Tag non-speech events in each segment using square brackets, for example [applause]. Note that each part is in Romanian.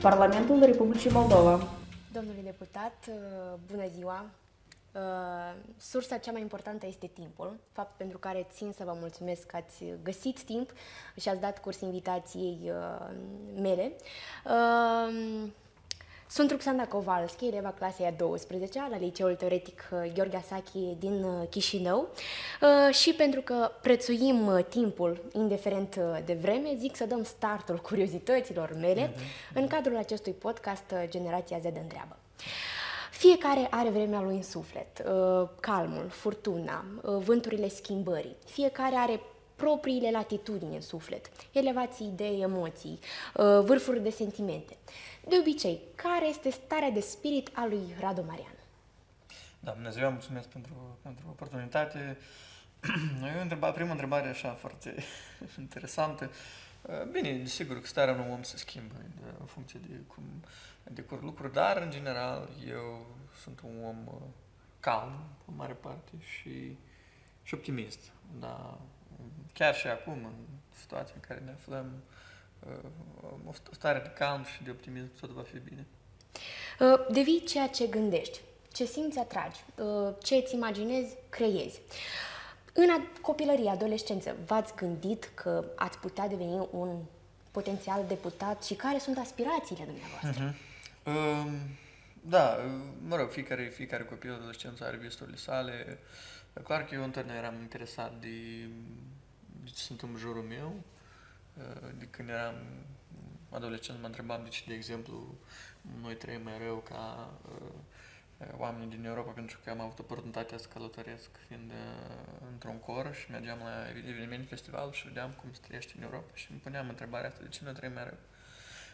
Parlamentul Republicii Moldova. Domnule deputat, uh, bună ziua! Uh, sursa cea mai importantă este timpul, fapt pentru care țin să vă mulțumesc că ați găsit timp și ați dat curs invitației uh, mele. Sunt Ruxanda Kowalski, eleva clasei a 12 la Liceul Teoretic uh, Gheorghe Asachi din uh, Chișinău uh, și pentru că prețuim timpul indiferent de vreme, zic să dăm startul curiozităților mele mm-hmm. în cadrul acestui podcast Generația Z întreabă. Fiecare are vremea lui în suflet, calmul, furtuna, vânturile schimbării. Fiecare are propriile latitudini în suflet, elevații de emoții, vârfuri de sentimente. De obicei, care este starea de spirit a lui Radu Marian? Da, bună ziua, mulțumesc pentru, pentru oportunitate. [clears throat] Eu întreba, prima întrebare așa foarte [laughs] interesantă. Bine, desigur că starea unui om se schimbă în funcție de cum decur lucruri, dar în general eu sunt un om uh, calm, în mare parte, și, și optimist. Da, chiar și acum, în situația în care ne aflăm, o stare de calm și de optimism, tot va fi bine. Uh, devii ceea ce gândești, ce simți, atragi, uh, ce îți imaginezi, creezi. În copilărie, adolescență, v-ați gândit că ați putea deveni un potențial deputat și care sunt aspirațiile dumneavoastră? Uh-huh. Uh, da, mă rog, fiecare, fiecare copil adolescent are visurile sale. Clar că eu întotdeauna eram interesat de, de ce se întâmplă în jurul meu, Uh, de când eram adolescent mă întrebam de ce, de exemplu, noi trăim mai rău ca uh, oamenii din Europa, pentru că am avut oportunitatea să călătoresc fiind uh, într-un cor și mergeam la evenimente, festival și vedeam cum se trăiește în Europa și îmi puneam întrebarea asta, de ce noi trăim mai rău?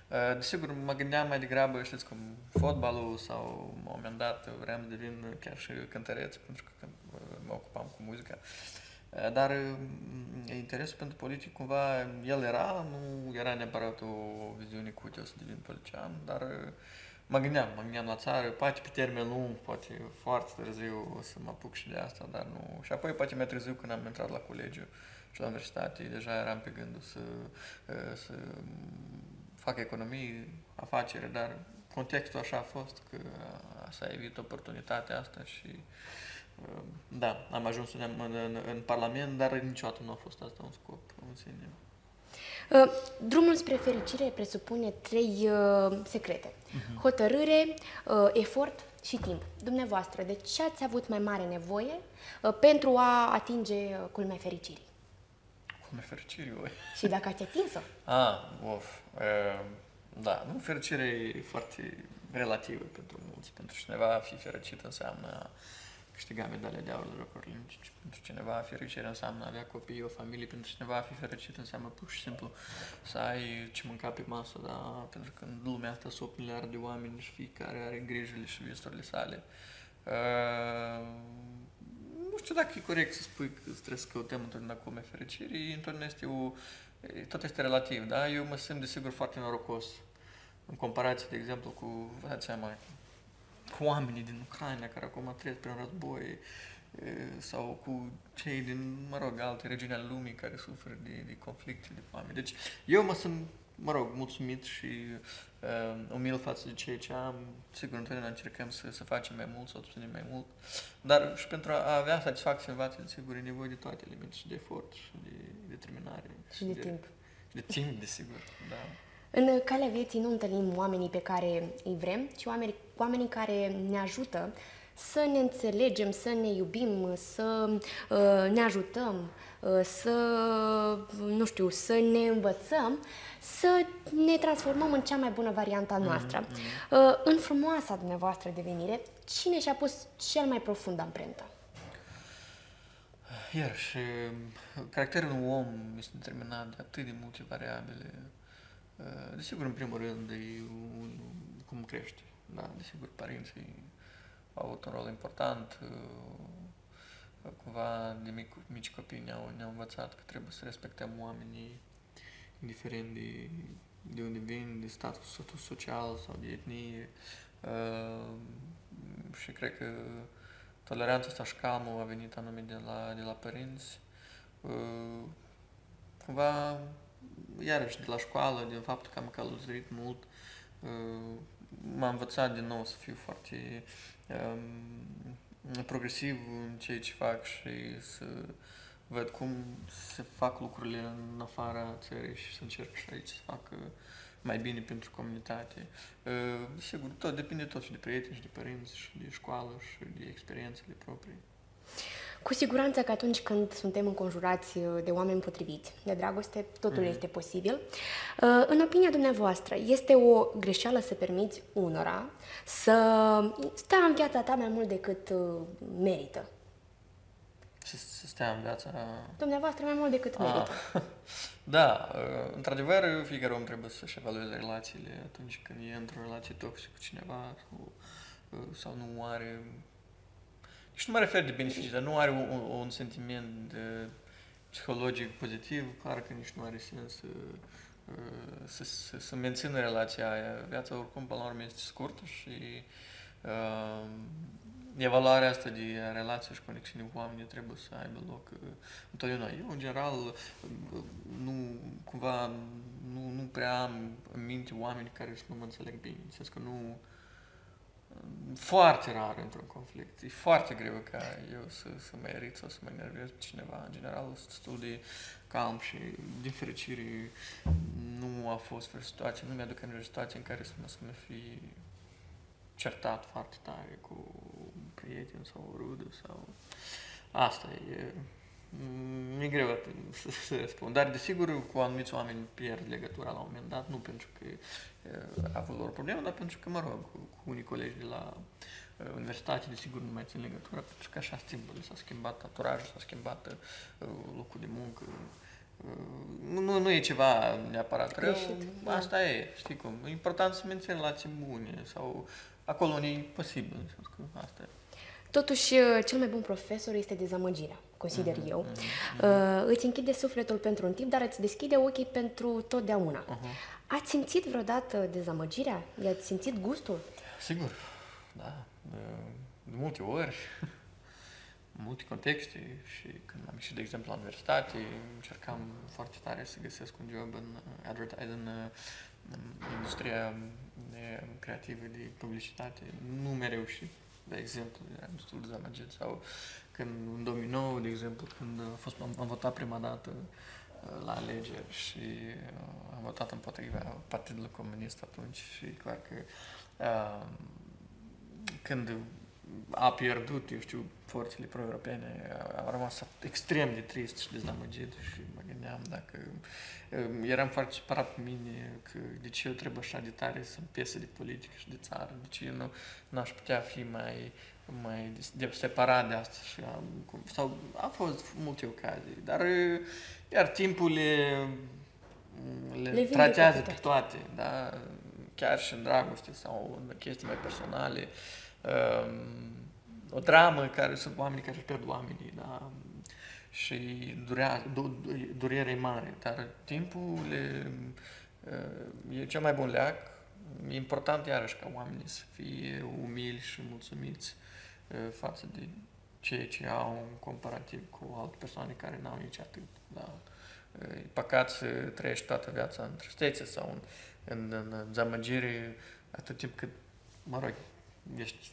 Uh, desigur, mă gândeam mai degrabă, știți, cum fotbalul sau, la un moment dat, vreau să devin chiar și cântăreț, pentru că uh, mă ocupam cu muzica. Uh, Eh, dar mm, interesul pentru politic cumva el era, nu era neapărat o viziune cu uite o să devin politician, dar eh, mă gândeam, mă gândeam la țară, poate pe termen lung, poate foarte târziu o să mă apuc și de asta, dar nu. Și apoi poate mai târziu când am intrat la colegiu și la universitate, deja eram pe gândul să, eh, să fac economie, afacere, dar contextul așa a fost că s-a evit oportunitatea asta și da, am ajuns în, în, în, în Parlament, dar niciodată nu a fost asta un scop în sine. Uh, drumul spre fericire presupune trei uh, secrete. Uh-huh. Hotărâre, uh, efort și timp. Dumneavoastră, de ce ați avut mai mare nevoie uh, pentru a atinge uh, culmea fericirii? Culmea fericirii, voi. Și dacă ați atins-o? Ah, of. Uh, da, nu, fericirea e foarte relativă pentru mulți. Pentru cineva a fi fericit înseamnă câștiga medalia de aur la Jocurile Olimpice. Pentru cineva fericire înseamnă avea copii, o familie, pentru cineva a fi fericit înseamnă pur și simplu să ai ce mânca pe masă, da? pentru că în lumea asta sunt 8 miliarde de oameni și fiecare are grijile și visurile sale. Uh, nu știu dacă e corect să spui că trebuie să căutăm întotdeauna cum e fericire, întotdeauna este o, tot este relativ, da? Eu mă simt desigur foarte norocos în comparație, de exemplu, cu, vă dați seama, cu oamenii din Ucraina care acum trec prin război sau cu cei din, mă rog, alte regiuni ale lumii care suferă de, de conflicte, de foame. Deci eu mă sunt, mă rog, mulțumit și uh, umil față de ceea ce am. Sigur, întotdeauna încercăm să, să facem mai mult, să obținem mai mult, dar și pentru a avea satisfacție în viață, sigur, e nevoie de toate elemente și de efort și de determinare. Și de, de timp. De timp, desigur, da. În calea vieții nu întâlnim oamenii pe care îi vrem, ci oamenii, oamenii care ne ajută să ne înțelegem, să ne iubim, să uh, ne ajutăm, uh, să, nu știu, să ne învățăm, să ne transformăm în cea mai bună variantă a mm-hmm, noastră. Mm-hmm. Uh, în frumoasa dumneavoastră devenire, cine și-a pus cel mai profund amprentă? Iar și caracterul unui om este determinat de atât de multe variabile Eh, desigur, în primul rând, e un, cum crește. Da, desigur, părinții au avut un rol important. Eh, cumva, de mic, mici copii ne-au, ne-au învățat că trebuie să respectăm oamenii, indiferent de, de unde vin, de status, status social sau de etnie. Uh, și cred că toleranța asta și calmul a venit anume de la, de la părinți. Uh, cumva iarăși de la școală, din faptul că am călătorit mult, uh, m-a învățat din nou să fiu foarte um, progresiv în ceea ce fac și să văd cum se fac lucrurile în afara țării și să încerc și aici să fac mai bine pentru comunitate. Uh, sigur, tot depinde tot și de prieteni și de părinți și de școală și de experiențele proprii. Cu siguranță că atunci când suntem înconjurați uh, de oameni potriviți, de dragoste, totul mm. este posibil. Uh, în opinia dumneavoastră, este o greșeală să permiți unora să stea în viața ta mai mult decât merită? Să, să stea în viața... Dumneavoastră mai mult decât merită. Ah. [laughs] Da, uh, într-adevăr, fiecare om trebuie să-și evalueze relațiile atunci când e într-o relație toxică cu cineva sau, uh, sau nu are... Și nu mă refer de beneficii, dar nu are un, un sentiment de psihologic pozitiv, clar că nici nu are sens să, uh, să, să, să mențină relația aia. Viața oricum, până la urmă, este scurtă și uh, evaluarea asta de relație și conexiune cu oamenii trebuie să aibă loc uh, întotdeauna. Eu, în general, uh, nu, cumva, nu, nu prea am în minte oameni care să nu mă înțeleg bine. În că nu... Foarte rar într-un conflict. E foarte greu ca eu să, să mă erit sau să mă enervez pe cineva. În general, sunt destul de calm și, din fericire, nu a fost vreo situație, nu mi-aduc în vreo situație în care să mă, să mă fi certat foarte tare cu prieten sau rudă sau... Asta e... Mi-e greu să, să spun. Dar, desigur, cu anumiți oameni pierd legătura la un moment dat, nu pentru că a avut lor problemă, dar pentru că, mă rog, cu, cu unii colegi de la uh, universitate, desigur, nu mai țin legătura, pentru că așa schimbul s-a schimbat aturajul, s-a schimbat uh, locul de muncă, nu, nu, nu e ceva neapărat rău, da. asta e, știi cum. E important să mențin relații bune sau acolo unde e posibil, asta e. Totuși, uh, cel mai bun profesor este dezamăgirea, consider mm-hmm, eu. Mm-hmm. Uh, îți închide sufletul pentru un timp, dar îți deschide ochii pentru totdeauna. Uh-huh. Ați simțit vreodată dezamăgirea? I-ați simțit gustul? Sigur, da. De multe ori, în [laughs] multe contexte și când am ieșit, de exemplu, la universitate, încercam foarte tare să găsesc un job în advertising, în, în industria creativă de publicitate. Nu mi-a reușit de exemplu, eram destul de dezamăgit. Sau când în 2009, de exemplu, când a fost, am, am votat prima dată uh, la alegeri și uh, am votat împotriva Partidului Comunist atunci și clar că uh, când a pierdut, eu știu, forțele pro-europene, am rămas extrem de trist și dezamăgit și mă gândeam dacă um, eram foarte supărat pe mine că de ce eu trebuie așa de tare să-mi piese de politică și de țară, de ce eu nu n-aș putea fi mai, mai de, separat de asta și am, sau a fost multe ocazii, dar iar timpul le, le, le tratează pe toate, da? chiar și în dragoste sau în chestii mai personale. Um, o dramă care sunt oameni care își pierd oamenii, da? și durea, du, durerea e mare, dar timpul le, uh, e cel mai bun leac. E important iarăși ca oamenii să fie umili și mulțumiți uh, față de ceea ce au în comparativ cu alte persoane care n-au nici atât. Da? Uh, e păcat să trăiești toată viața în tristețe sau în, în, în, în zamăgire atât timp cât, mă rog, ești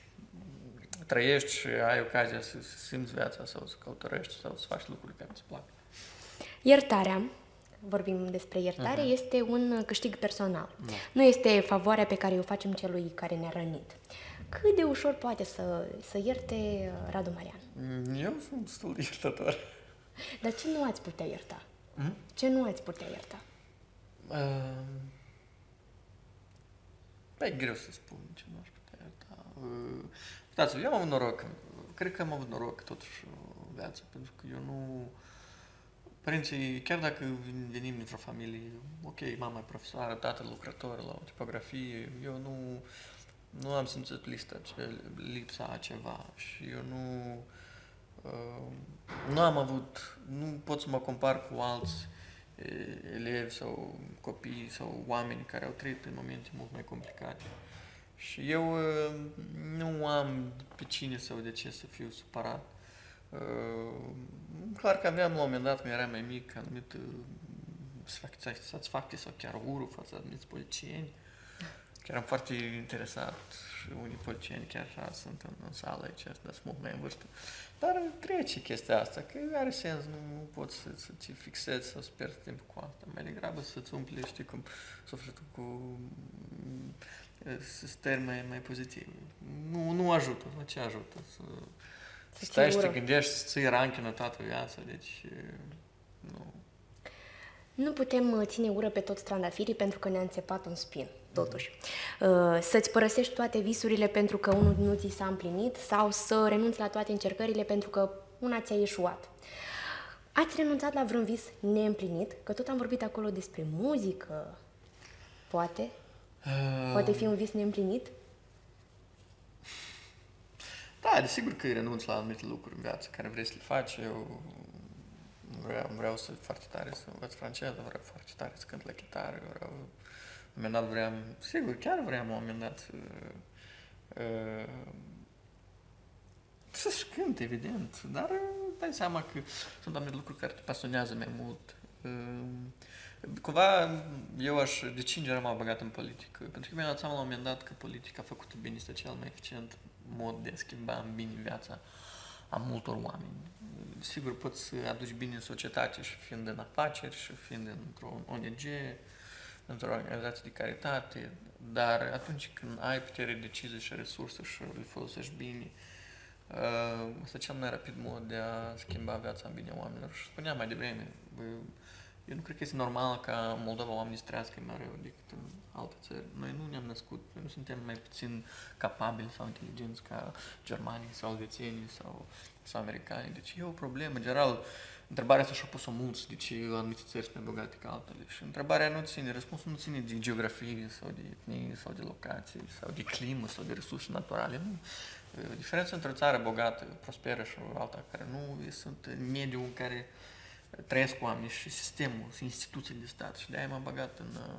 trăiești și ai ocazia să, să simți viața sau să căutărești sau să faci lucruri care îți plac. Iertarea, vorbim despre iertare, uh-huh. este un câștig personal. Da. Nu este favoarea pe care o facem celui care ne-a rănit. Cât de ușor poate să, să ierte uh, Radu Marian? Mm, eu sunt destul de iertător. Dar ce nu ați putea ierta? Hmm? Ce nu ați putea ierta? Uh, e greu să spun ce nu aș putea ierta. Uh, Uitați, eu am avut noroc. Cred că am avut noroc totuși în viață, pentru că eu nu... Părinții, chiar dacă venim dintr-o familie, ok, mama e profesoară, tatăl lucrător la o tipografie, eu nu, nu am simțit lista, ce, lipsa a ceva și eu nu, uh, nu am avut, nu pot să mă compar cu alți elevi sau copii sau oameni care au trăit în momente mult mai complicate. Și eu uh, nu am pe cine sau de ce să fiu supărat. Uh, clar că aveam la un moment dat, când eram mai mic, anumit uh, satisfacție sau chiar ură față de anumiți politicieni. Chiar am foarte interesat și unii politicieni chiar așa sunt în, în sală aici, dar sunt mult mai în vârstă. Dar trece chestia asta, că are sens, nu poți să, să te fixezi sau să pierzi timp cu asta. Mai degrabă să-ți umple, știi, cum sufletul cu stări mai, mai pozitive. Nu, nu ajută, nu ce ajută? Să, să stai și te gândești să ții ranchină toată viața, deci nu. Nu putem uh, ține ură pe toți trandafirii pentru că ne-a înțepat un spin, totuși. Uh, să-ți părăsești toate visurile pentru că unul nu ți s-a împlinit sau să renunți la toate încercările pentru că una ți-a ieșuat. Ați renunțat la vreun vis neîmplinit? Că tot am vorbit acolo despre muzică, poate? Uh... Poate fi un vis neîmplinit? Da, desigur că renunți la anumite lucruri în viață care vrei să le faci. Eu vreau, vreau să foarte tare să învăț franceză, vreau foarte tare să cânt la chitară, vreau... Un moment dat vreau, sigur, chiar vreau un moment dat să, uh, să-și cânt, evident, dar dai seama că sunt anumite lucruri care te pasionează mai mult. Uh, Cumva eu aș, de 5 ani m-am băgat în politică, pentru că mi-am dat seama la un moment dat că politica făcută bine este cel mai eficient mod de a schimba în bine viața a multor oameni. Sigur, poți să aduci bine în societate și fiind în afaceri și fiind într-o ONG, într-o organizație de caritate, dar atunci când ai putere, decizie și resurse și le folosești bine, uh, asta cel mai rapid mod de a schimba viața în bine oamenilor. Și spuneam mai devreme, eu nu cred că este normal ca Moldova oamenii să trăiască mai rău decât în alte țări. Noi nu ne-am născut, noi nu suntem mai puțin capabili sau inteligenți ca germanii sau elvețienii sau, sau americanii. Deci e o problemă. În general, întrebarea asta și-a pus-o mulți, de ce anumite țări sunt mai bogate ca altele. Și întrebarea nu ține, răspunsul nu ține de geografie sau de etnie sau de locație sau de climă sau de resurse naturale. Nu. Diferența între o țară bogată, prosperă și alta care nu sunt în mediul în care trăiesc oameni și sistemul, și instituțiile de stat. Și de-aia m-am băgat în, uh,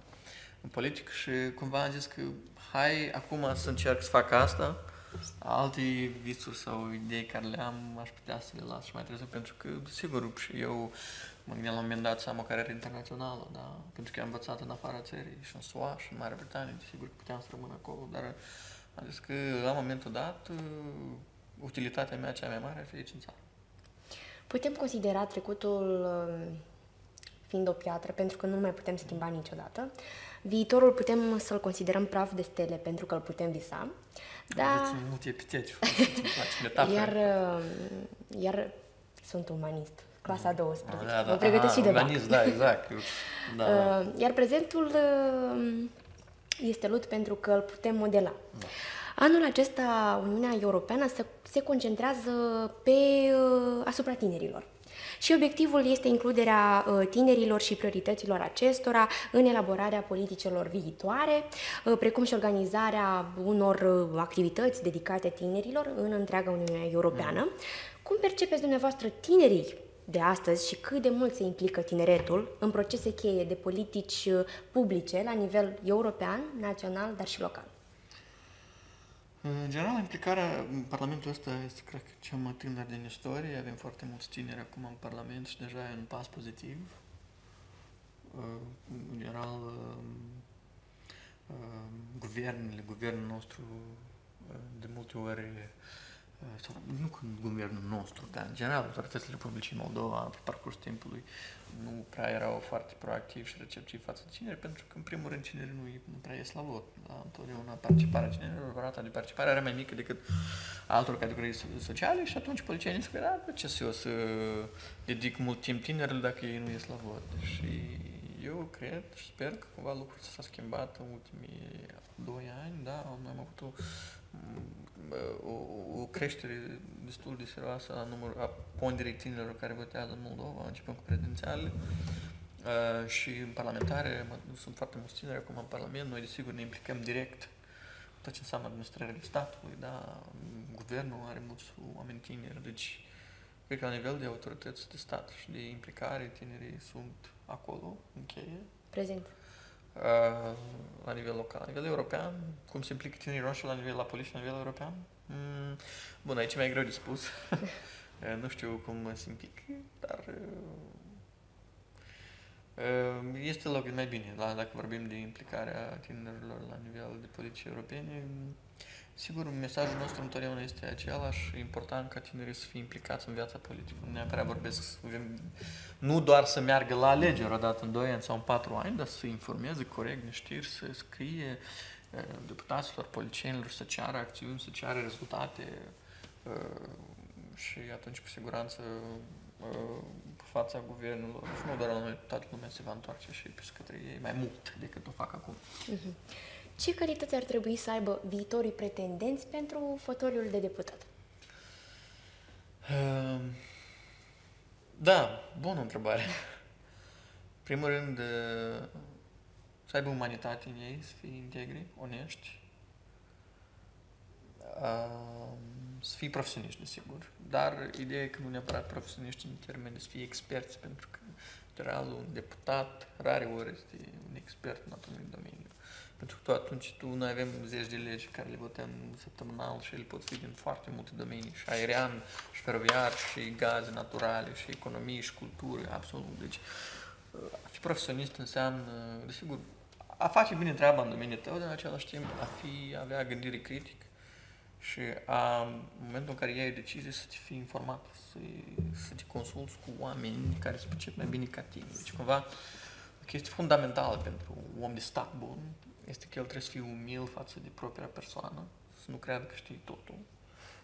în politică și cumva am zis că hai acum să încerc să fac asta, alte visuri sau idei care le am, aș putea să le las și mai târziu, pentru că, sigur, și eu mă gândeam la un moment dat să am o carieră internațională, da? pentru că am învățat în afara țării și în SUA și în Marea Britanie, sigur că puteam să rămân acolo, dar am zis că la momentul dat uh, utilitatea mea cea mai mare ar fi aici în țară. Putem considera trecutul um, fiind o piatră, pentru că nu mai putem schimba niciodată. Viitorul putem să-l considerăm praf de stele, pentru că îl putem visa. Da. multe epitete, iar, um, iar sunt umanist, clasa 12. Da, da, da, mă pregătesc și de umanist, da, exact. Da, [laughs] da. Iar prezentul um, este lut pentru că îl putem modela. Da. Anul acesta Uniunea Europeană se, se concentrează pe uh, asupra tinerilor. Și obiectivul este includerea uh, tinerilor și priorităților acestora în elaborarea politicilor viitoare, uh, precum și organizarea unor activități dedicate tinerilor în întreaga Uniune Europeană. Mm. Cum percepeți dumneavoastră tinerii de astăzi și cât de mult se implică tineretul în procese cheie de politici publice la nivel european, național, dar și local? În general, implicarea în Parlamentul ăsta este, cred că, cea mai tânăr din istorie. Avem foarte mulți tineri acum în Parlament și deja e un pas pozitiv. În general, guvernele, guvernul nostru de multe ori sau nu cu guvernul nostru, dar în general autoritățile publice în Moldova, pe parcurs timpului, nu prea erau foarte proactivi și receptivi față de tineri, pentru că, în primul rând, tinerii nu, nu prea ies la vot. Da? Întotdeauna participarea tinerilor, rata de participare era mai mică decât altor categorii sociale și atunci politicienii se da, ce să eu să dedic mult timp tinerilor dacă ei nu ies la vot. Și eu cred și sper că cumva lucrurile s-au schimbat în ultimii doi ani, da, noi am avut o o, o creștere destul de serioasă a, număr, a ponderei tinerilor care votează în Moldova, începând cu prezidențiale uh, și în parlamentare. Sunt foarte mulți tineri acum în Parlament. Noi, desigur, ne implicăm direct tot ce înseamnă administrarea statului, da? Guvernul are mulți oameni tineri, deci cred că la nivel de autorități de stat și de implicare, tinerii sunt acolo, în cheie. Prezent. Uh, la nivel local. La nivel european, cum se implică tinerii roșii la nivel la poliție, la nivel european? Mm, bun, aici e mai greu de spus. [laughs] Uh, nu știu cum se implică, dar uh, Este loc mai bine, la, dacă vorbim de implicarea tinerilor la nivel de politici europene. Sigur, mesajul nostru întotdeauna este același, important ca tinerii să fie implicați în viața politică. Nu neapărat vorbesc, nu doar să meargă la alegeri o dată în 2 ani sau în 4 ani, dar să informeze corect niște știri, să scrie deputaților, politicienilor, să ceară acțiuni, să ceară rezultate și atunci cu siguranță fața guvernului și nu doar la noi, toată lumea se va întoarce și pe către ei mai mult decât o fac acum. Uh-huh. Ce calități ar trebui să aibă viitorii pretendenți pentru fotoliul de deputat? Uh, da, bună întrebare. [laughs] Primul rând, uh, să aibă umanitate în ei, să fie integri, onești, uh, să fie profesioniști, desigur. Dar ideea e că nu neapărat profesioniști în termen de să fie experți, pentru că, general, un deputat rare ori este un expert în anumit domeniu. Pentru că tu atunci tu, noi avem zeci de legi care le votăm săptămânal și ele pot fi din foarte multe domenii, și aerian, și feroviar, și gaze naturale, și economie, și cultură, absolut. Deci, a fi profesionist înseamnă, desigur, a face bine treaba în domeniul tău, dar în același timp a fi, avea gândire critică și a, în momentul în care iei o decizie să te fii informat, să, să te consulți cu oameni care se pricep mai bine ca tine. Deci, cumva, o chestie fundamentală pentru un om de stat bun este că el trebuie să fie umil față de propria persoană, să nu creadă că știe totul,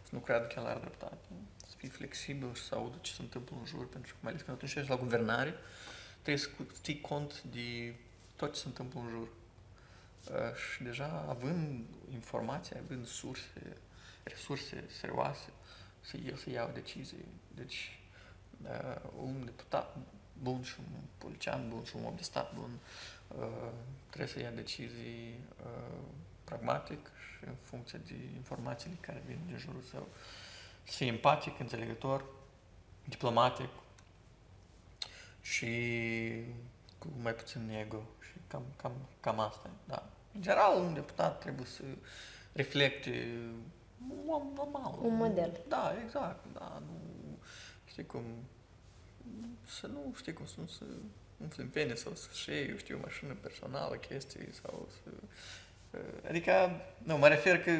să nu creadă că el are dreptate, să fie flexibil și să audă ce se întâmplă în jur, pentru că mai ales când atunci ești la guvernare, trebuie să ții cont de tot ce se întâmplă în jur. Uh, și deja având informații, având surse, resurse serioase, să el să ia o decizie. Deci, uh, un deputat bun și un polițian bun și un om de stat bun uh, trebuie să ia decizii uh, pragmatic și în funcție de informațiile care vin din jurul său. Să fie empatic, înțelegător, diplomatic și cu mai puțin ego și cam, cam, cam asta. Da. În general, un deputat trebuie să reflecte un om normal. Un model. Da, exact. Da, nu, știi cum, să nu, știi cum, să nu să umfli în pene sau să-și iei, eu știu, mașină personală, chestii sau să... Adică, nu, mă refer că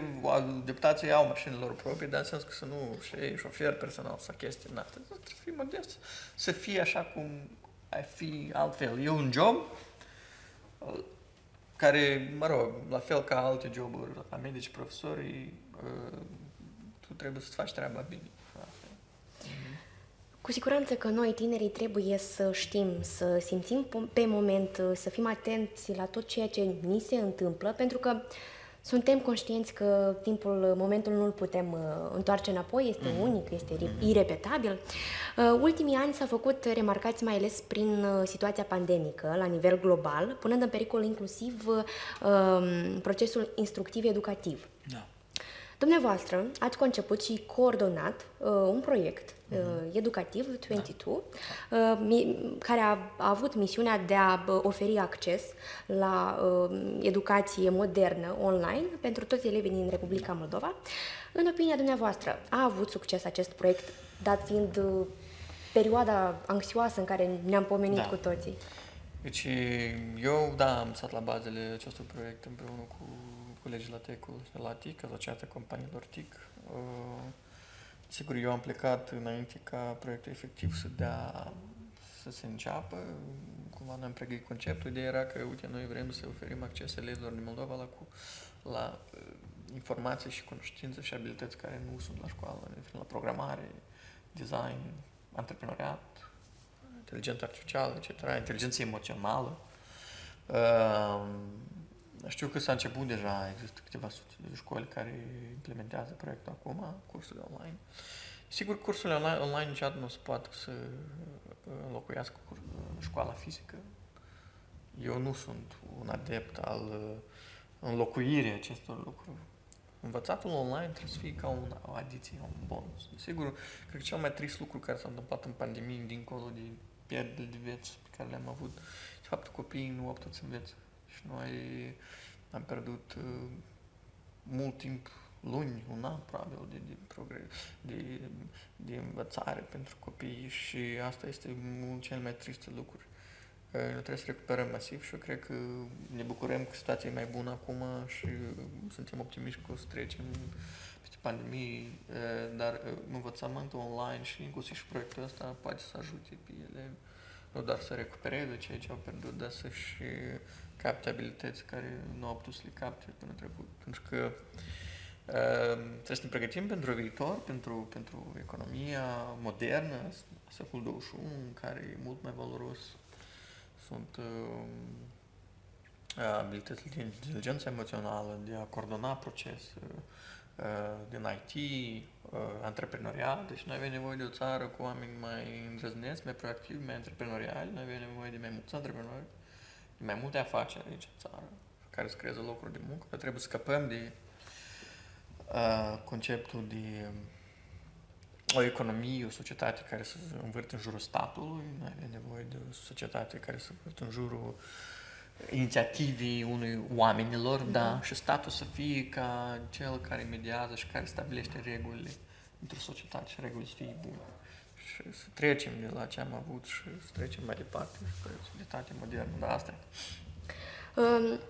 deputații au mașinile lor proprii, dar în sens că să nu și ei șofer personal sau chestii în astea. Trebuie să fii modest, să fie așa cum ai fi altfel. E un job care, mă rog, la fel ca alte joburi, la medici, profesori, tu trebuie să-ți faci treaba bine. Cu siguranță că noi, tinerii, trebuie să știm, să simțim pe moment, să fim atenți la tot ceea ce ni se întâmplă, pentru că suntem conștienți că timpul, momentul nu-l putem uh, întoarce înapoi, este mm. unic, este mm. irepetabil. Uh, ultimii ani s-a făcut remarcați mai ales prin uh, situația pandemică la nivel global, punând în pericol inclusiv uh, procesul instructiv-educativ. Da. Dumneavoastră ați conceput și coordonat uh, un proiect uh, educativ 22, da. uh, care a, a avut misiunea de a uh, oferi acces la uh, educație modernă online pentru toți elevii din Republica Moldova. În opinia dumneavoastră, a avut succes acest proiect, dat fiind uh, perioada anxioasă în care ne-am pomenit da. cu toții? Deci eu, da, am stat la bazele acestui proiect împreună cu colegii la TEC-ul și la TIC, Asociația Companiilor TIC. Uh, sigur, eu am plecat înainte ca proiectul efectiv să dea să se înceapă. Cumva ne-am pregătit conceptul. Ideea era că, uite, noi vrem să oferim acces elevilor din Moldova la, cu, la uh, informații și cunoștințe și abilități care nu sunt la școală, la programare, design, antreprenoriat, inteligență artificială, etc., inteligență emoțională. Uh, știu că s-a început deja, există câteva sute de școli care implementează proiectul acum, cursurile online. Sigur, cursurile online, online niciodată nu se poate să înlocuiască școala fizică. Eu nu sunt un adept al uh, înlocuirii acestor lucruri. Învățatul online trebuie să fie ca un, o adiție, un bonus. Sigur, cred că cel mai trist lucru care s-a întâmplat în pandemie, dincolo de pierdere de vieți pe care le-am avut, faptul că copiii nu au putut să învețe. Și noi am pierdut uh, mult timp, luni, un an probabil de, de, progres, de, de învățare pentru copii și asta este unul cel mai triste lucruri. noi trebuie să recuperăm masiv și eu cred că ne bucurăm că situația e mai bună acum și suntem optimiști că o să trecem peste pandemie, dar învățământul online și inclusiv și proiectul ăsta poate să ajute pe ele nu doar să recupereze ceea ce au pierdut, dar să-și capte abilități care nu au putut să le capte până trecut. Pentru că uh, trebuie să ne pregătim pentru viitor, pentru, pentru economia modernă, secolul 21, care e mult mai valoros. Sunt uh, abilitățile de inteligență emoțională, de a coordona procese, uh, din IT, uh, antreprenorial, deci noi avem nevoie de o țară cu oameni mai îndrăzneți, mai proactivi, mai antreprenoriali, noi avem nevoie de mai mulți antreprenori, de mai multe afaceri aici în țară, care să creeze locuri de muncă, că trebuie să scăpăm de uh, conceptul de o economie, o societate care să învârte în jurul statului, noi avem nevoie de o societate care să învârte în jurul inițiativii unui oamenilor, mm-hmm. da, și statul să fie ca cel care mediază și care stabilește regulile într-o societate și regulile să fie bune. Și să trecem de la ce am avut și să trecem mai departe spre o societate modernă, da, asta e.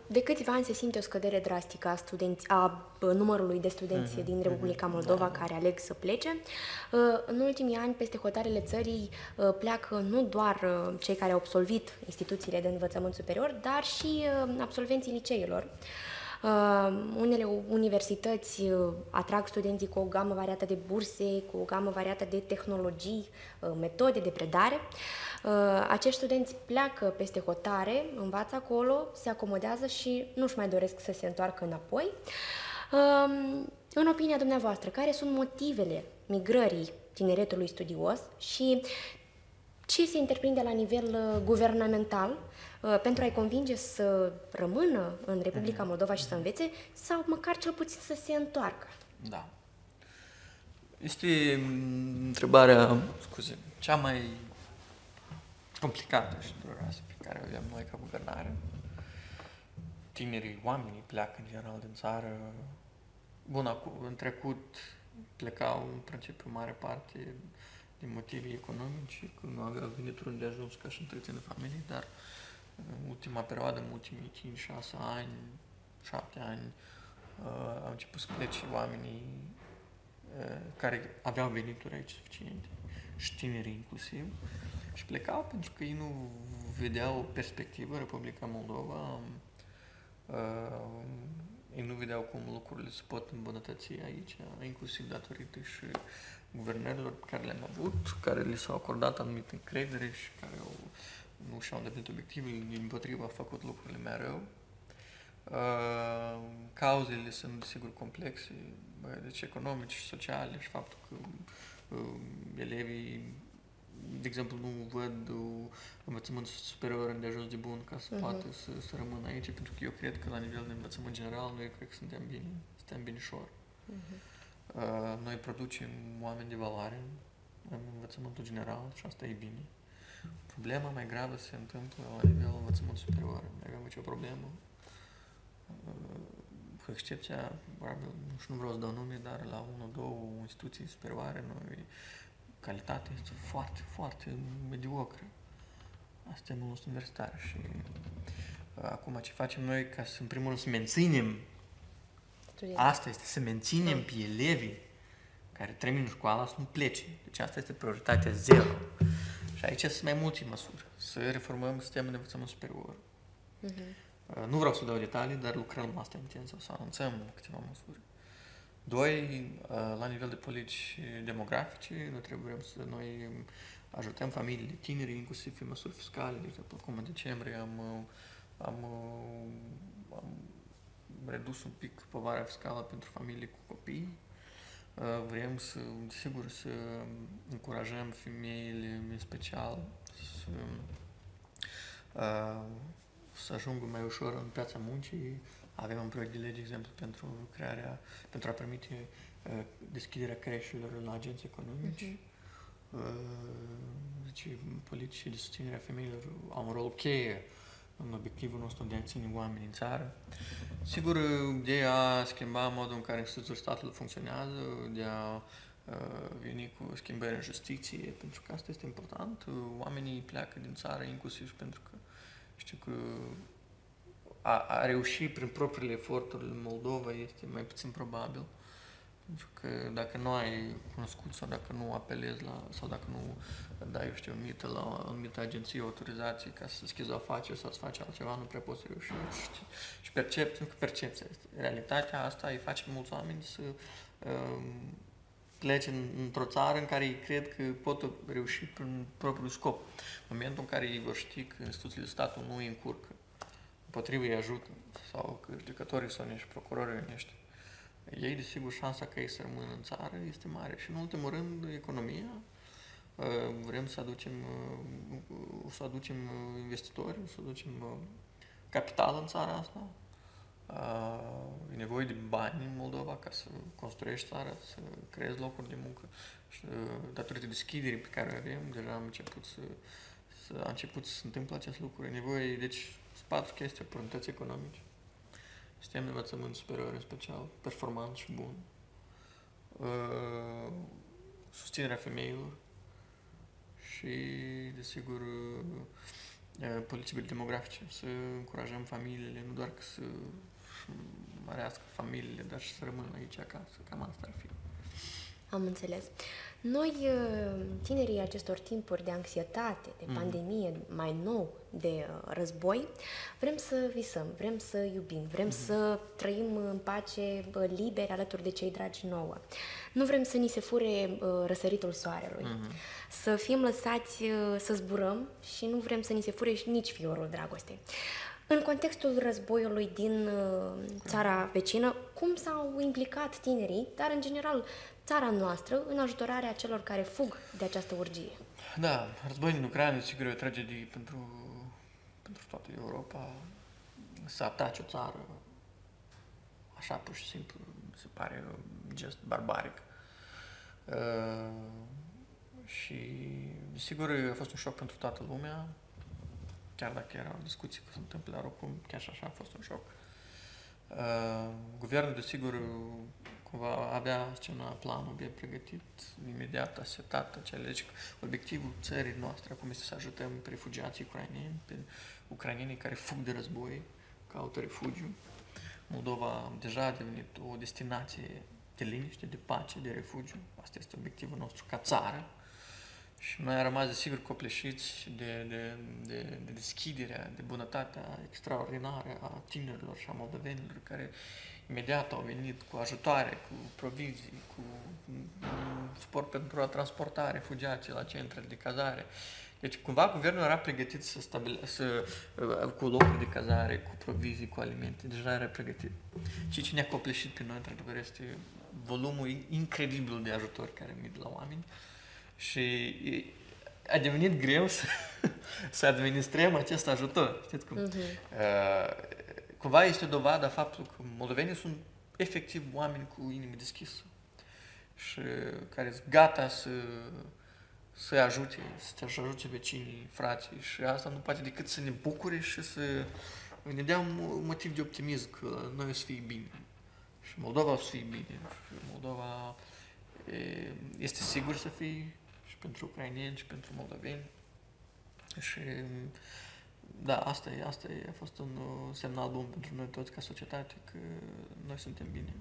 De câțiva ani se simte o scădere drastică a, studenți, a numărului de studenți mm-hmm. din Republica mhm. Moldova da. care aleg să plece. În ultimii ani, peste hotarele țării pleacă nu doar cei care au absolvit instituțiile de învățământ superior, dar și absolvenții liceilor. Uh, unele universități uh, atrag studenții cu o gamă variată de burse, cu o gamă variată de tehnologii, uh, metode de predare. Uh, acești studenți pleacă peste hotare, învață acolo, se acomodează și nu-și mai doresc să se întoarcă înapoi. Uh, în opinia dumneavoastră, care sunt motivele migrării tineretului studios și ce se întreprinde la nivel uh, guvernamental pentru a-i convinge să rămână în Republica mhm. Moldova și să învețe sau măcar cel puțin să se întoarcă? Da. Este mm, întrebarea, scuze, cea mai complicată și dureroasă pe care o avem noi ca guvernare. Tinerii, oamenii pleacă în general din țară. Bun, în trecut plecau în principiu mare parte din motive economice, că nu aveau venituri de ajuns ca și întreține familie, dar în ultima perioadă, în ultimii 5-6 ani, 7 ani, uh, au început să plece oamenii uh, care aveau venituri aici suficiente și tinerii inclusiv și plecau pentru că ei nu vedeau o perspectivă Republica Moldova, uh, ei nu vedeau cum lucrurile se pot îmbunătăți aici, inclusiv datorită și guvernărilor pe care le-am avut, care li s-au acordat anumite încredere și care au, nu și-au îndeplinit obiectivele, din potriva au făcut lucrurile mai rău. Uh, cauzele sunt, sigur, complexe, deci economice și sociale și faptul că uh, elevii de exemplu, nu văd învățământ superior de ajuns de bun ca să uh-huh. poată să, să rămână aici, pentru că eu cred că la nivel de învățământ general noi cred că suntem bine, suntem binișor. Uh-huh. Uh, noi producem oameni de valoare în învățământul general și asta e bine. Problema mai gravă se întâmplă la nivel învățământ superior. Noi avem aici o problemă, uh, cu excepția, probabil, nu vreau să dau nume, dar la unul, două instituții superioare, noi calitatea este foarte, foarte mediocră. Asta e mult universitar și uh, acum ce facem noi ca să, în primul rând, să menținem Studiat. asta este, să menținem pe elevii care termină școala să nu plece. Deci asta este prioritatea zero. Și aici sunt mai multe măsuri. Să reformăm sistemul de învățământ superior. Uh-huh. Nu vreau să dau detalii, dar lucrăm asta intens, o să anunțăm câteva măsuri. Doi, uh, la nivel de politici demografice, noi trebuie să noi ajutăm familiile tinere, inclusiv prin măsuri fiscale. De exemplu, acum în decembrie am, am, am redus un pic povara fiscală pentru familii cu copii. Uh, vrem să, sigur, să încurajăm femeile, în special, să, uh, să ajungă mai ușor în piața muncii, avem un proiect de lege, de exemplu, pentru crearea, pentru a permite uh, deschiderea creșelor la agenții economici. Uh-huh. Uh, deci, politici de susținere a femeilor au un rol cheie în obiectivul nostru de a ține oameni în țară. Sigur, de a schimba modul în care instituțiile statului funcționează, de a uh, veni cu schimbări în justiție, pentru că asta este important. Oamenii pleacă din țară inclusiv pentru că Știu că a, a reuși prin propriile eforturi în Moldova este mai puțin probabil. Pentru că dacă nu ai cunoscut sau dacă nu apelezi la, sau dacă nu dai, eu știu, o mită la o anumită agenție, autorizație ca să schizi o afacere sau să faci altceva, nu prea poți să reuși. Și, și percepția, că percepția este. Realitatea asta îi face mulți oameni să um, plece în, într-o țară în care ei cred că pot reuși prin propriul scop. În momentul în care ei vor ști că instituțiile statului nu îi încurcă, împotrivă îi ajută, sau că judecătorii sau niște procurorii niște ei, desigur, șansa ca ei să rămână în țară este mare. Și, în ultimul rând, economia. Uh, vrem să aducem, uh, să aducem investitori, să aducem uh, capital în țara asta. E nevoie de bani în Moldova ca să construiești țara, să creezi locuri de muncă. Și datorită deschiderii pe care o avem, deja am început să, să, a început să se întâmple acest lucru. E nevoie, deci, patru chestii, oportunități economice. Sistem de învățământ superior în special, performant și bun, uh, susținerea femeilor și, desigur, uh, politicile demografice, să încurajăm familiile, nu doar că să mărească familiile, dar și să rămână aici acasă, cam asta ar fi. Am înțeles. Noi, uh, tinerii acestor timpuri de anxietate, de mhm. pandemie, mm. mai nou de uh, război, vrem să visăm, vrem să iubim, vrem mm. să trăim în pace liberi alături de cei dragi nouă. Nu vrem să ni se fure uh, răsăritul soarelui, mm. să fim lăsați să zburăm și nu vrem să ni se fure nici fiorul dragostei. În contextul războiului din țara vecină, cum s-au implicat tinerii, dar în general țara noastră în ajutorarea celor care fug de această urgie. Da, războiul în Ucraina, sigur, e o tragedie pentru, pentru toată Europa. Să ataci o țară așa pur și simplu, se pare un gest barbaric. Uh, și, desigur, a fost un șoc pentru toată lumea, chiar dacă erau discuții că se întâmplă oricum, chiar și așa a fost un șoc. Uh, guvernul, desigur, cumva avea scenariul, planul bine pregătit, imediat asetat acele. Deci obiectivul țării noastre acum este să ajutăm pe refugiații ucraineni, pe ucrainenii care fug de război, caută refugiu. Moldova deja a devenit o destinație de liniște, de pace, de refugiu. Asta este obiectivul nostru ca țară. Și noi am rămas, desigur, copleșiți de, de, de, de deschiderea, de bunătatea extraordinară a tinerilor și a moldovenilor care imediat au venit cu ajutoare, cu provizii, cu sport pentru a transporta refugiații la centrele de cazare. Deci, cumva, guvernul era pregătit să stabile, să, uh, cu locuri de cazare, cu provizii, cu alimente. Deja era pregătit. Și ce ne-a copleșit pe noi, într-adevăr, este volumul incredibil de ajutor care mi de la oameni. Și a devenit greu să, [laughs] să administrăm acest ajutor. Știți cum? Uh-huh. Uh, cumva este o dovadă a faptului că moldovenii sunt efectiv oameni cu inimă deschisă și care sunt gata să să ajute, să te ajute vecinii, frații și asta nu poate decât să ne bucure și să ne dea un motiv de optimism că noi o să fie bine. Și Moldova o să fie bine. Și Moldova este sigur să fie și pentru ucraineni și pentru moldoveni. Și da, asta e, asta e, a fost un uh, semnal bun pentru noi toți ca societate că noi suntem bine.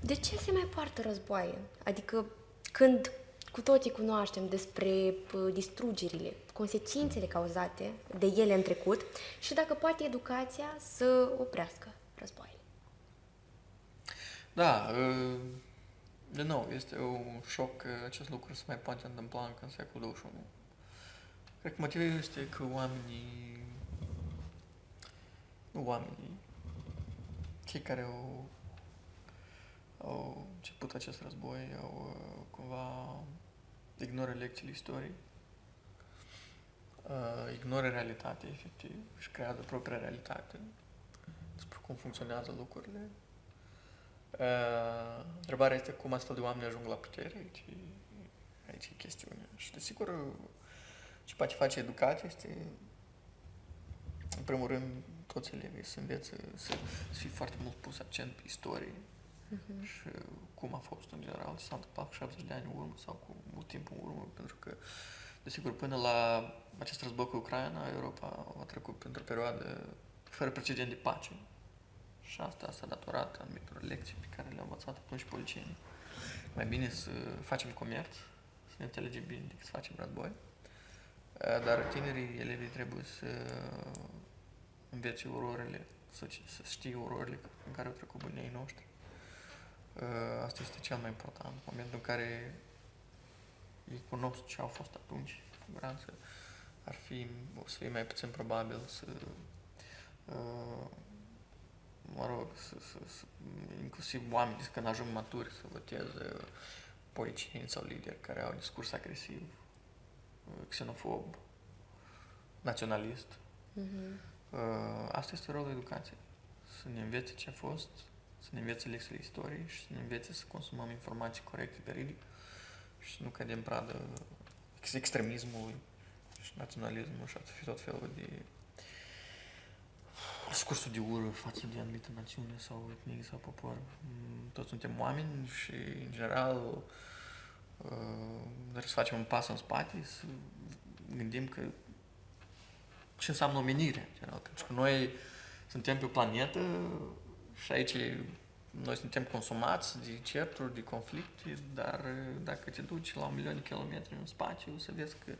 De ce se mai poartă războaie? Adică când cu toții cunoaștem despre uh, distrugerile, consecințele cauzate de ele în trecut și dacă poate educația să oprească războaiele. Da, uh, de nou, este un șoc că acest lucru se mai poate întâmpla încă în secolul 21. Cred că motivul este că oamenii, nu oamenii, cei care au, au început acest război, au cumva ignoră lecțiile istoriei, uh, ignoră realitatea, efectiv, și creează propria realitate despre cum funcționează lucrurile. Uh, întrebarea este cum astfel de oameni ajung la putere, aici, aici e chestiunea. Și, desigur, ce poate face educația este, în primul rând, toți elevii să învețe să, să fie foarte mult pus accent pe istorie uh-huh. și cum a fost în general, ce s-a întâmplat cu 70 de ani în urmă sau cu mult timp în urmă, pentru că Desigur, până la acest război cu Ucraina, Europa a trecut pentru o perioadă fără precedent de pace. Și asta s-a datorat anumitor lecții pe care le-au învățat atunci policienii. Mai bine să facem comerț, să ne înțelegem bine decât să facem război. Dar tinerii elevii trebuie să învețe ororile, să, să știe ororile în care au trecut bunii noștri. Asta este cel mai important. În momentul în care ei cunosc ce au fost atunci, cu siguranță ar fi, o să fie mai puțin probabil să mă rog, să, să, să, inclusiv oamenii când ajung maturi să voteze politicieni sau lideri care au discurs agresiv, xenofob, naționalist. Mm-hmm. Asta este rolul educației. Să ne învețe ce a fost, să ne învețe lecțiile istoriei și să ne învețe să consumăm informații corecte, veridic și să nu cădem pradă extremismului și naționalismul și tot felul de discursul de ură față de anumită națiune sau etnie sau popor. Mm, toți suntem oameni și, în general, uh, trebuie să facem un pas în spate, să gândim că ce înseamnă omenirea, general. Pentru că noi suntem pe o planetă și aici noi suntem consumați de certuri, de conflicte, dar dacă te duci la un milion de kilometri în spațiu, o să vezi că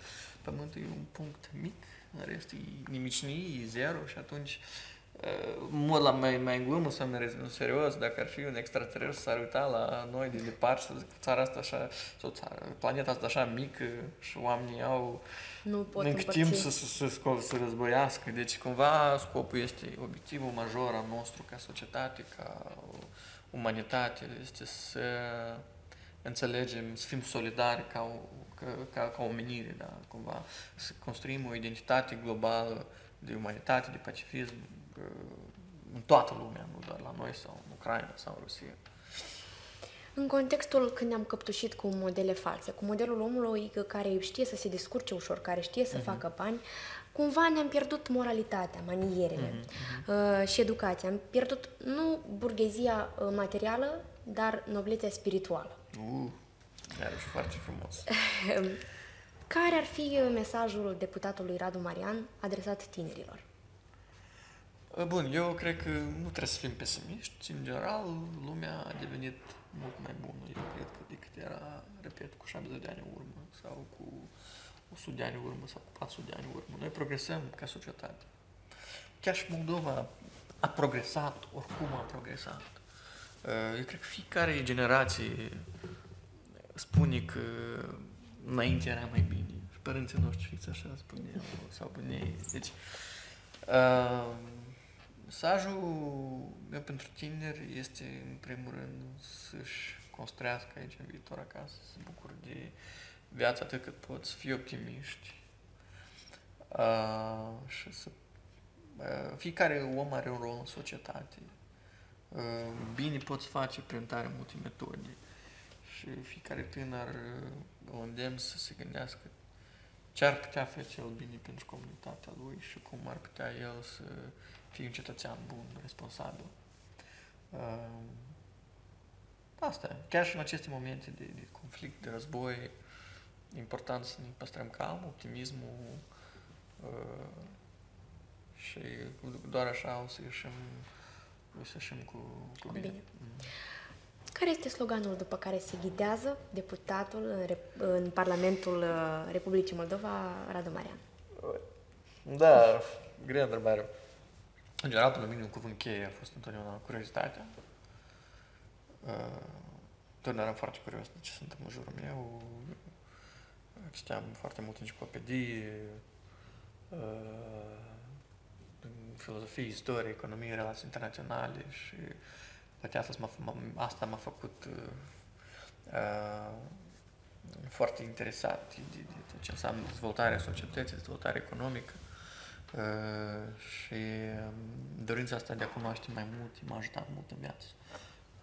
Pământul e un punct mic, în rest e nimicnie, e zero și atunci mult la mai, mai în glumă sau mai în serios, dacă ar fi un extraterestru s-ar uita la noi de departe să zic, țara asta așa, sau țara, planeta asta așa mică și oamenii au nu pot încă timp să, să, să, să, să războiască. Deci cumva scopul este, obiectivul major al nostru ca societate, ca umanitate, este să înțelegem, să fim solidari ca, o, ca, ca, ca omenire, da, cumva, să construim o identitate globală de umanitate, de pacifism, în toată lumea, nu doar la noi sau în Ucraina sau în Rusia. În contextul când ne-am căptușit cu modele false, cu modelul omului care știe să se descurce ușor, care știe să uh-huh. facă bani, cumva ne-am pierdut moralitatea, manierele uh-huh. uh, și educația. Am pierdut nu burghezia uh, materială, dar noblețea spirituală. Uh, iarăși foarte frumos. [laughs] care ar fi uh, mesajul deputatului Radu Marian adresat tinerilor? Bun, eu cred că nu trebuie să fim pesimiști. În general, lumea a devenit mult mai bună, eu cred că decât era, repet, cu 70 de ani în urmă sau cu 100 de ani în urmă sau cu 400 de ani în urmă. Noi progresăm ca societate. Chiar și Moldova a progresat, oricum a progresat. Eu cred că fiecare generație spune că înainte era mai bine. Și părinții noștri fix așa spuneau, sau bunei. Deci, uh, Mesajul meu pentru tineri este, în primul rând, să-și construiască aici în viitor acasă, să se bucure de viața atât cât pot, să fie optimiști uh, și să... Uh, fiecare om are un rol în societate. Uh, bine poți face prin tare multe metode și fiecare tânăr uh, îndemn să se gândească ce ar putea face el bine pentru comunitatea lui și cum ar putea el să fii un cetățean bun, responsabil. Uh, asta Chiar și în aceste momente de, de conflict, de război, e important să ne păstrăm calm, optimismul uh, și doar așa o să ieșim, o să ieșim cu, cu bine. bine. Mm. Care este sloganul după care se ghidează deputatul în, în Parlamentul uh, Republicii Moldova, Radu Marian? Da, grea întrebare. În general, pentru mine, un cuvânt cheie a fost întotdeauna curiozitatea. Uh, Totdeauna eram foarte curios de ce se întâmplă în jurul meu. Citeam foarte mult enciclopedii, uh, filozofie, istorie, economie, relații internaționale și poate asta m-a, asta m-a făcut uh, uh, foarte interesat de, de, de ce înseamnă dezvoltarea societății, dezvoltarea economică. Uh, și um, dorința asta de a cunoaște mai mult m-a ajutat mult în viață.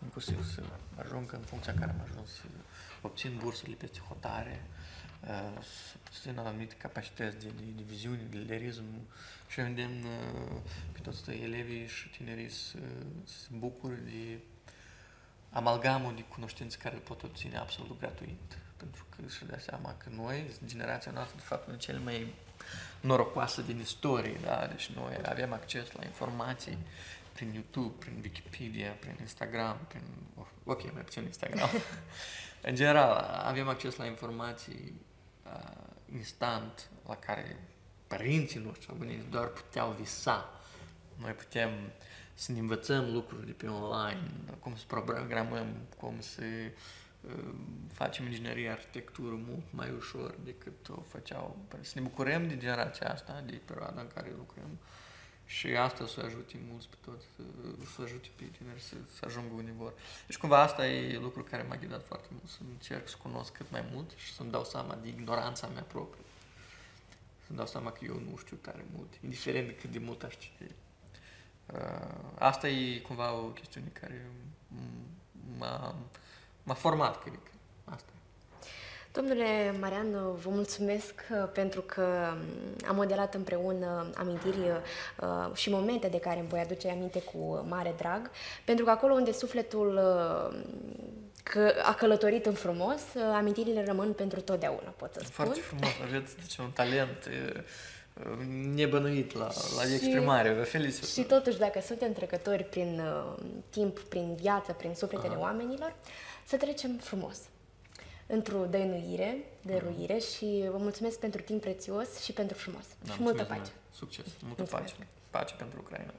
Inclusiv să ajung în funcția în care am ajuns, să obțin bursele peste hotare, uh, să obțin anumite capacități de, de, de viziune, de liderism și îndemn uh, pe toți elevii și tinerii să, să se bucure de amalgamul de cunoștințe care le pot obține absolut gratuit. pentru că și dea seama că noi, generația noastră, de fapt, sunt cele mai norocoase din istorie, da? Deci noi avem acces la informații prin YouTube, prin Wikipedia, prin Instagram, prin... Ok, mai puțin Instagram. [laughs] în general, avem acces la informații uh, instant la care părinții noștri sau bunicii doar puteau visa. Noi putem să ne învățăm lucruri de pe online, cum să programăm, cum să uh, facem inginerie, arhitectură mult mai ușor decât o făceau. Să ne bucurăm de generația asta, de perioada în care lucrăm și asta să ajute mulți pe toți, să ajute pe tineri să, să ajungă unde vor. Deci cumva asta e lucru care m-a ghidat foarte mult, să încerc să cunosc cât mai mult și să-mi dau seama de ignoranța mea proprie. Să-mi dau seama că eu nu știu tare mult, indiferent de cât de mult aș citi. Uh, asta e cumva o chestiune care m-a, m-a format, cred că. Asta Domnule Marian, vă mulțumesc uh, pentru că um, am modelat împreună amintiri uh, și momente de care îmi voi aduce aminte cu mare drag, pentru că acolo unde sufletul uh, că a călătorit în frumos, amintirile rămân pentru totdeauna, pot să spun. Foarte frumos, aveți deci, un talent nebănuit la, la și, exprimare, vă felicit. Și totuși, dacă suntem trecători prin uh, timp, prin viață, prin sufletele Aha. oamenilor, să trecem frumos într-o dăinuire, dăruire și vă mulțumesc pentru timp prețios și pentru frumos. Da, și multă pace. Succes, multă mulțumesc. pace. Pace pentru Ucraina.